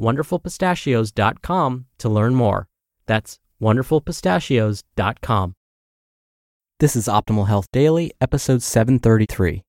wonderfulpistachios.com to learn more. That's wonderfulpistachios.com. This is Optimal Health Daily, episode 733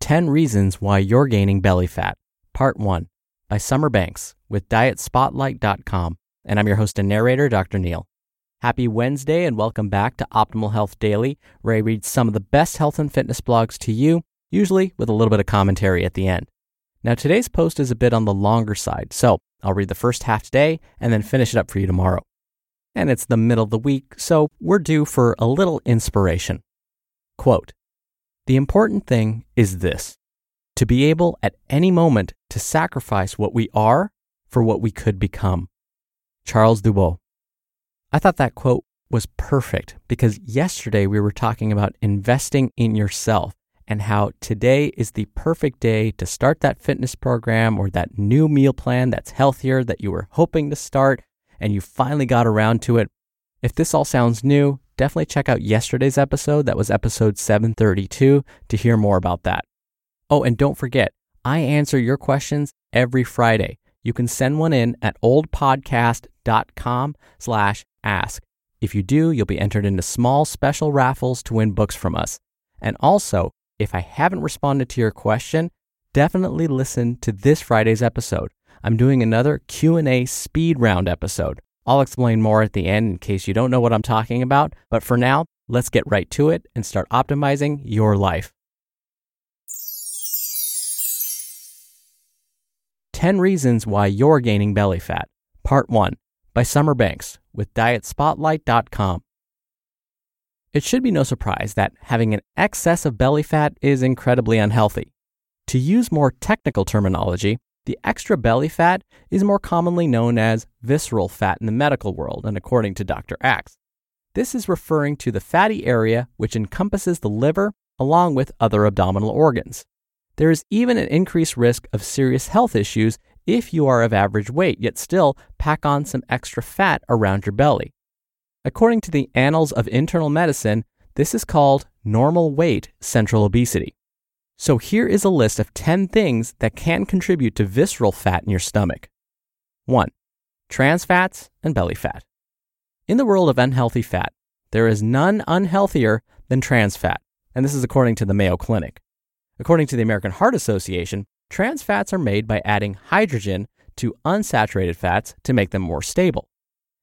10 Reasons Why You're Gaining Belly Fat, Part 1 by Summer Banks with DietSpotlight.com. And I'm your host and narrator, Dr. Neal. Happy Wednesday and welcome back to Optimal Health Daily, where I read some of the best health and fitness blogs to you, usually with a little bit of commentary at the end. Now, today's post is a bit on the longer side, so I'll read the first half today and then finish it up for you tomorrow. And it's the middle of the week, so we're due for a little inspiration. Quote The important thing is this to be able at any moment to sacrifice what we are for what we could become. Charles Dubois. I thought that quote was perfect because yesterday we were talking about investing in yourself and how today is the perfect day to start that fitness program or that new meal plan that's healthier that you were hoping to start and you finally got around to it. If this all sounds new, definitely check out yesterday's episode. That was episode 732 to hear more about that. Oh, and don't forget, I answer your questions every Friday. You can send one in at oldpodcast.com slash ask. If you do, you'll be entered into small special raffles to win books from us. And also, if I haven't responded to your question, definitely listen to this Friday's episode. I'm doing another Q&A speed round episode. I'll explain more at the end in case you don't know what I'm talking about, but for now, let's get right to it and start optimizing your life. 10 Reasons Why You're Gaining Belly Fat, Part 1 by Summer Banks with DietSpotlight.com. It should be no surprise that having an excess of belly fat is incredibly unhealthy. To use more technical terminology, the extra belly fat is more commonly known as visceral fat in the medical world and according to Dr. Axe. This is referring to the fatty area which encompasses the liver along with other abdominal organs. There is even an increased risk of serious health issues if you are of average weight, yet still pack on some extra fat around your belly. According to the Annals of Internal Medicine, this is called normal weight central obesity. So here is a list of 10 things that can contribute to visceral fat in your stomach. 1. Trans fats and belly fat. In the world of unhealthy fat, there is none unhealthier than trans fat, and this is according to the Mayo Clinic. According to the American Heart Association, trans fats are made by adding hydrogen to unsaturated fats to make them more stable.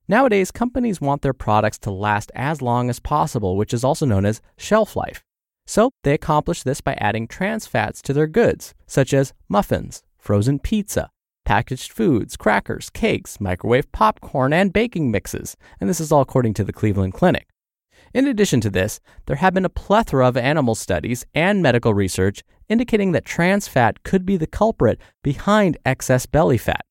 Nowadays, companies want their products to last as long as possible, which is also known as shelf life. So they accomplish this by adding trans fats to their goods, such as muffins, frozen pizza, packaged foods, crackers, cakes, microwave popcorn, and baking mixes. And this is all according to the Cleveland Clinic. In addition to this, there have been a plethora of animal studies and medical research indicating that trans fat could be the culprit behind excess belly fat.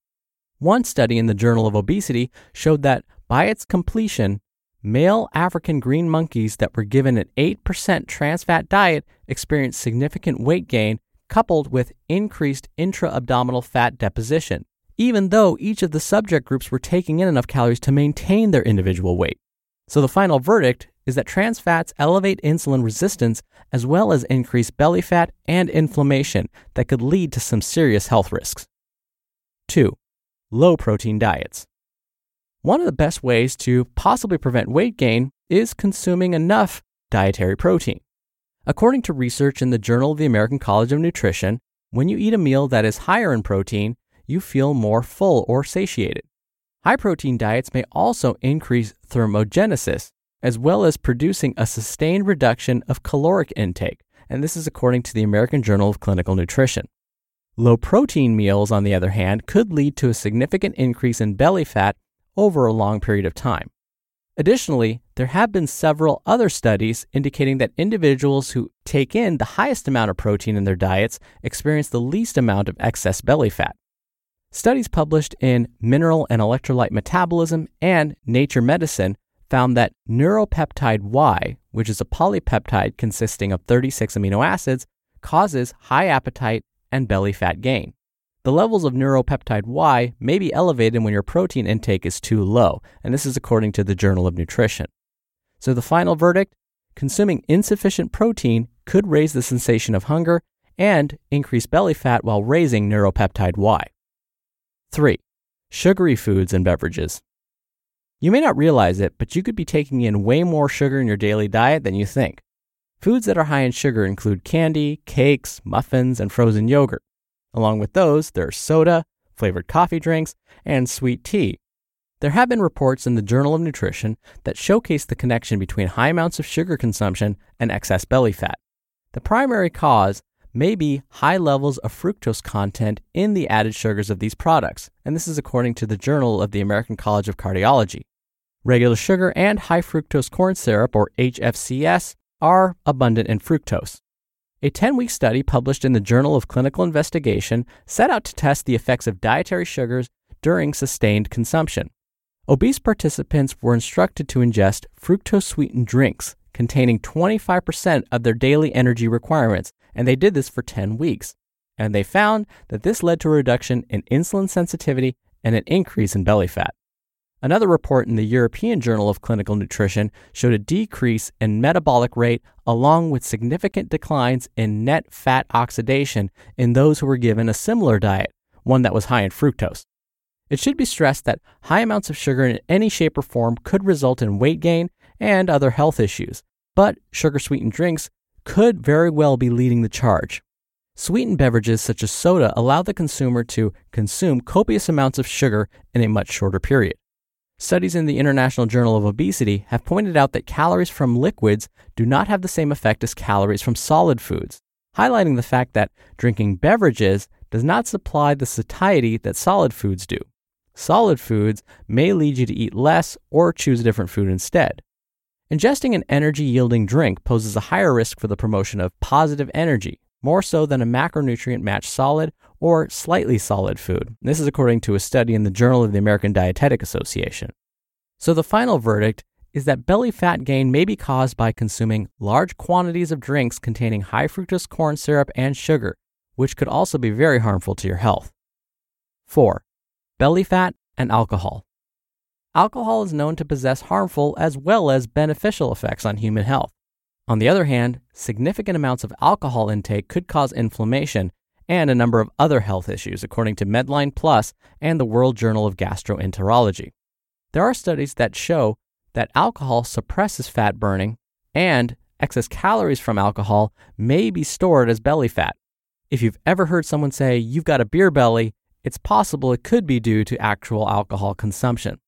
One study in the Journal of Obesity showed that by its completion, male African green monkeys that were given an 8% trans fat diet experienced significant weight gain coupled with increased intra abdominal fat deposition, even though each of the subject groups were taking in enough calories to maintain their individual weight. So the final verdict is that trans fats elevate insulin resistance as well as increase belly fat and inflammation that could lead to some serious health risks. 2. Low protein diets. One of the best ways to possibly prevent weight gain is consuming enough dietary protein. According to research in the Journal of the American College of Nutrition, when you eat a meal that is higher in protein, you feel more full or satiated. High protein diets may also increase thermogenesis, as well as producing a sustained reduction of caloric intake, and this is according to the American Journal of Clinical Nutrition. Low protein meals, on the other hand, could lead to a significant increase in belly fat over a long period of time. Additionally, there have been several other studies indicating that individuals who take in the highest amount of protein in their diets experience the least amount of excess belly fat. Studies published in Mineral and Electrolyte Metabolism and Nature Medicine found that neuropeptide Y, which is a polypeptide consisting of 36 amino acids, causes high appetite and belly fat gain. The levels of neuropeptide Y may be elevated when your protein intake is too low, and this is according to the Journal of Nutrition. So, the final verdict consuming insufficient protein could raise the sensation of hunger and increase belly fat while raising neuropeptide Y. 3. Sugary foods and beverages. You may not realize it, but you could be taking in way more sugar in your daily diet than you think. Foods that are high in sugar include candy, cakes, muffins, and frozen yogurt. Along with those, there are soda, flavored coffee drinks, and sweet tea. There have been reports in the Journal of Nutrition that showcase the connection between high amounts of sugar consumption and excess belly fat. The primary cause may be high levels of fructose content in the added sugars of these products, and this is according to the Journal of the American College of Cardiology. Regular sugar and high fructose corn syrup, or HFCS, are abundant in fructose. A 10 week study published in the Journal of Clinical Investigation set out to test the effects of dietary sugars during sustained consumption. Obese participants were instructed to ingest fructose sweetened drinks containing 25% of their daily energy requirements, and they did this for 10 weeks. And they found that this led to a reduction in insulin sensitivity and an increase in belly fat. Another report in the European Journal of Clinical Nutrition showed a decrease in metabolic rate along with significant declines in net fat oxidation in those who were given a similar diet, one that was high in fructose. It should be stressed that high amounts of sugar in any shape or form could result in weight gain and other health issues, but sugar sweetened drinks could very well be leading the charge. Sweetened beverages such as soda allow the consumer to consume copious amounts of sugar in a much shorter period. Studies in the International Journal of Obesity have pointed out that calories from liquids do not have the same effect as calories from solid foods, highlighting the fact that drinking beverages does not supply the satiety that solid foods do. Solid foods may lead you to eat less or choose a different food instead. Ingesting an energy yielding drink poses a higher risk for the promotion of positive energy, more so than a macronutrient matched solid or slightly solid food. This is according to a study in the Journal of the American Dietetic Association. So the final verdict is that belly fat gain may be caused by consuming large quantities of drinks containing high fructose corn syrup and sugar, which could also be very harmful to your health. 4. Belly fat and alcohol. Alcohol is known to possess harmful as well as beneficial effects on human health. On the other hand, significant amounts of alcohol intake could cause inflammation and a number of other health issues, according to Medline Plus and the World Journal of Gastroenterology. There are studies that show that alcohol suppresses fat burning and excess calories from alcohol may be stored as belly fat. If you've ever heard someone say you've got a beer belly, it's possible it could be due to actual alcohol consumption.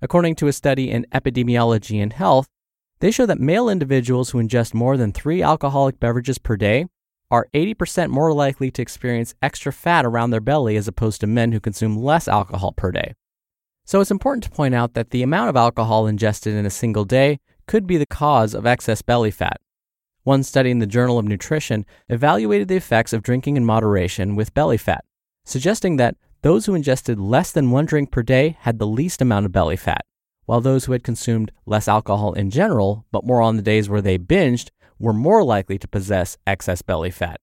According to a study in Epidemiology and Health, they show that male individuals who ingest more than three alcoholic beverages per day are 80% more likely to experience extra fat around their belly as opposed to men who consume less alcohol per day. So it's important to point out that the amount of alcohol ingested in a single day could be the cause of excess belly fat. One study in the Journal of Nutrition evaluated the effects of drinking in moderation with belly fat, suggesting that those who ingested less than one drink per day had the least amount of belly fat, while those who had consumed less alcohol in general, but more on the days where they binged, were more likely to possess excess belly fat.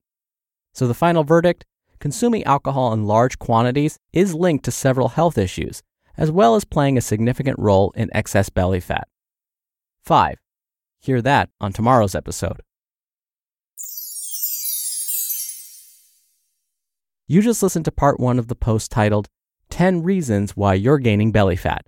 So the final verdict consuming alcohol in large quantities is linked to several health issues, as well as playing a significant role in excess belly fat. 5. Hear that on tomorrow's episode. You just listened to part one of the post titled 10 Reasons Why You're Gaining Belly Fat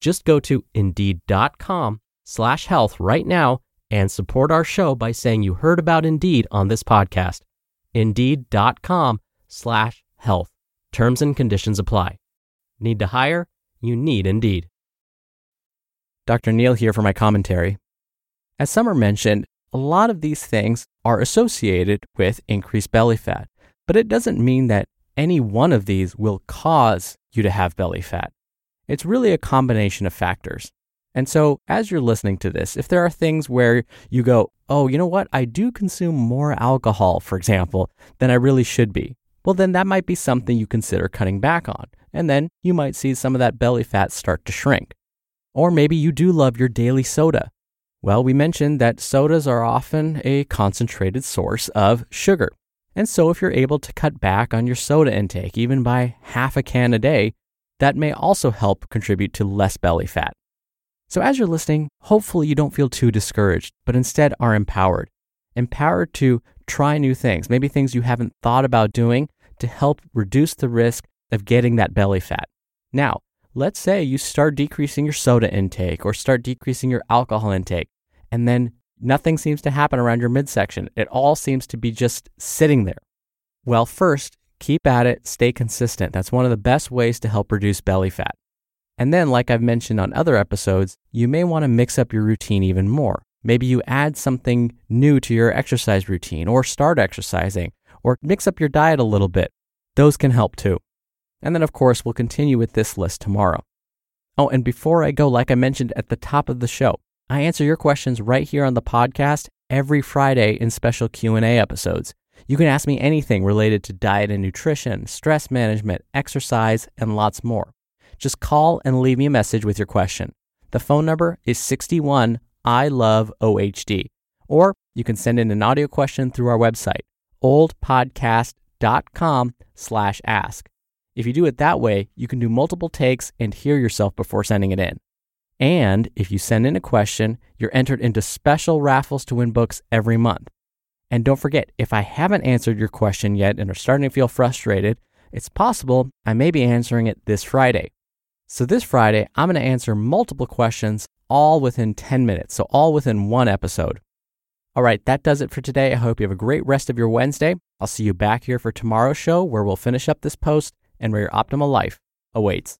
Just go to indeed.com slash health right now and support our show by saying you heard about Indeed on this podcast. Indeed.com slash health. Terms and conditions apply. Need to hire? You need Indeed. Dr. Neal here for my commentary. As Summer mentioned, a lot of these things are associated with increased belly fat, but it doesn't mean that any one of these will cause you to have belly fat. It's really a combination of factors. And so, as you're listening to this, if there are things where you go, oh, you know what, I do consume more alcohol, for example, than I really should be, well, then that might be something you consider cutting back on. And then you might see some of that belly fat start to shrink. Or maybe you do love your daily soda. Well, we mentioned that sodas are often a concentrated source of sugar. And so, if you're able to cut back on your soda intake, even by half a can a day, that may also help contribute to less belly fat. So, as you're listening, hopefully you don't feel too discouraged, but instead are empowered. Empowered to try new things, maybe things you haven't thought about doing to help reduce the risk of getting that belly fat. Now, let's say you start decreasing your soda intake or start decreasing your alcohol intake, and then nothing seems to happen around your midsection. It all seems to be just sitting there. Well, first, keep at it, stay consistent. That's one of the best ways to help reduce belly fat. And then, like I've mentioned on other episodes, you may want to mix up your routine even more. Maybe you add something new to your exercise routine or start exercising or mix up your diet a little bit. Those can help too. And then, of course, we'll continue with this list tomorrow. Oh, and before I go, like I mentioned at the top of the show, I answer your questions right here on the podcast every Friday in special Q&A episodes. You can ask me anything related to diet and nutrition, stress management, exercise, and lots more. Just call and leave me a message with your question. The phone number is 61 I love OHD. Or you can send in an audio question through our website, oldpodcast.com slash ask. If you do it that way, you can do multiple takes and hear yourself before sending it in. And if you send in a question, you're entered into special raffles to win books every month. And don't forget, if I haven't answered your question yet and are starting to feel frustrated, it's possible I may be answering it this Friday. So, this Friday, I'm going to answer multiple questions all within 10 minutes, so all within one episode. All right, that does it for today. I hope you have a great rest of your Wednesday. I'll see you back here for tomorrow's show where we'll finish up this post and where your optimal life awaits.